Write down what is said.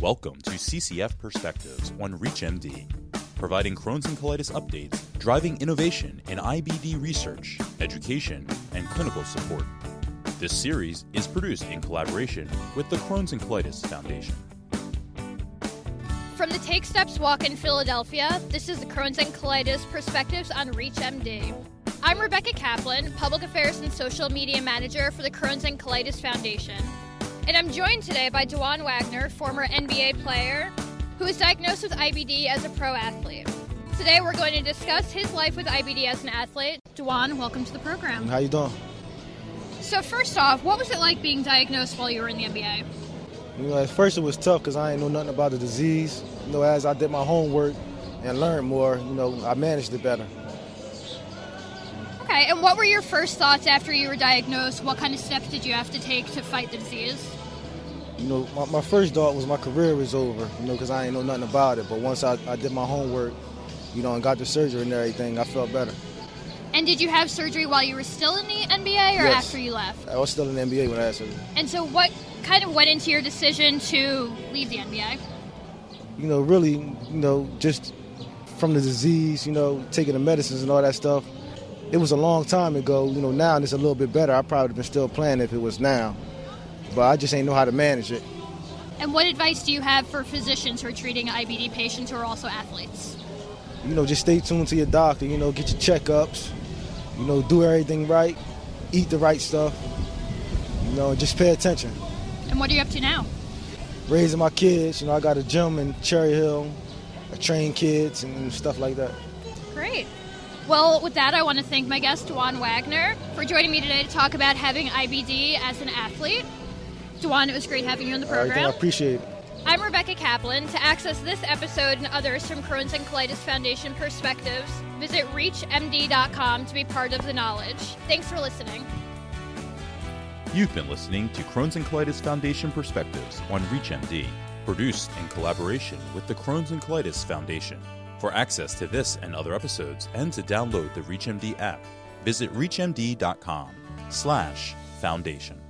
Welcome to CCF Perspectives on ReachMD, providing Crohn's and colitis updates, driving innovation in IBD research, education, and clinical support. This series is produced in collaboration with the Crohn's and Colitis Foundation. From the Take Steps Walk in Philadelphia, this is the Crohn's and Colitis Perspectives on ReachMD. I'm Rebecca Kaplan, Public Affairs and Social Media Manager for the Crohn's and Colitis Foundation. And I'm joined today by Dajuan Wagner, former NBA player, who was diagnosed with IBD as a pro athlete. Today we're going to discuss his life with IBD as an athlete. Dajuan, welcome to the program. How you doing? So first off, what was it like being diagnosed while you were in the NBA? You know, at first it was tough because I ain't know nothing about the disease. You know, as I did my homework and learned more, you know, I managed it better. And what were your first thoughts after you were diagnosed? What kind of steps did you have to take to fight the disease? You know, my, my first thought was my career was over, you know, because I ain't know nothing about it. But once I, I did my homework, you know, and got the surgery and everything, I felt better. And did you have surgery while you were still in the NBA or Yes. after you left? I was still in the NBA when I had surgery. And so, what kind of went into your decision to leave the NBA? You know, really, you know, just from the disease, you know, taking the medicines and all that stuff. It was a long time ago. You know, now it's a little bit better. I probably been still playing if it was now. But I just ain't know how to manage it. And what advice do you have for physicians who are treating IBD patients who are also athletes? you know, just stay tuned to your doctor, you know, get your checkups, you know, do everything right, eat the right stuff, you know, just pay attention. And what are you up to now? Raising my kids, you know, I got a gym in Cherry Hill, I train kids and stuff like that. Great. Well, with that, I want to thank my guest, Dajuan Wagner, for joining me today to talk about having IBD as an athlete. Dajuan, it was great having you on the Everything, I program. appreciate it. I'm Rebecca Kaplan. To access this episode and others from Crohn's and Colitis Foundation Perspectives, visit ReachMD.com to be part of the knowledge. Thanks for listening. You've been listening to Crohn's and Colitis Foundation Perspectives on ReachMD, produced in collaboration with the Crohn's and Colitis Foundation. For access to this and other episodes and to download the ReachMD app, visit reachmd.com slash foundation.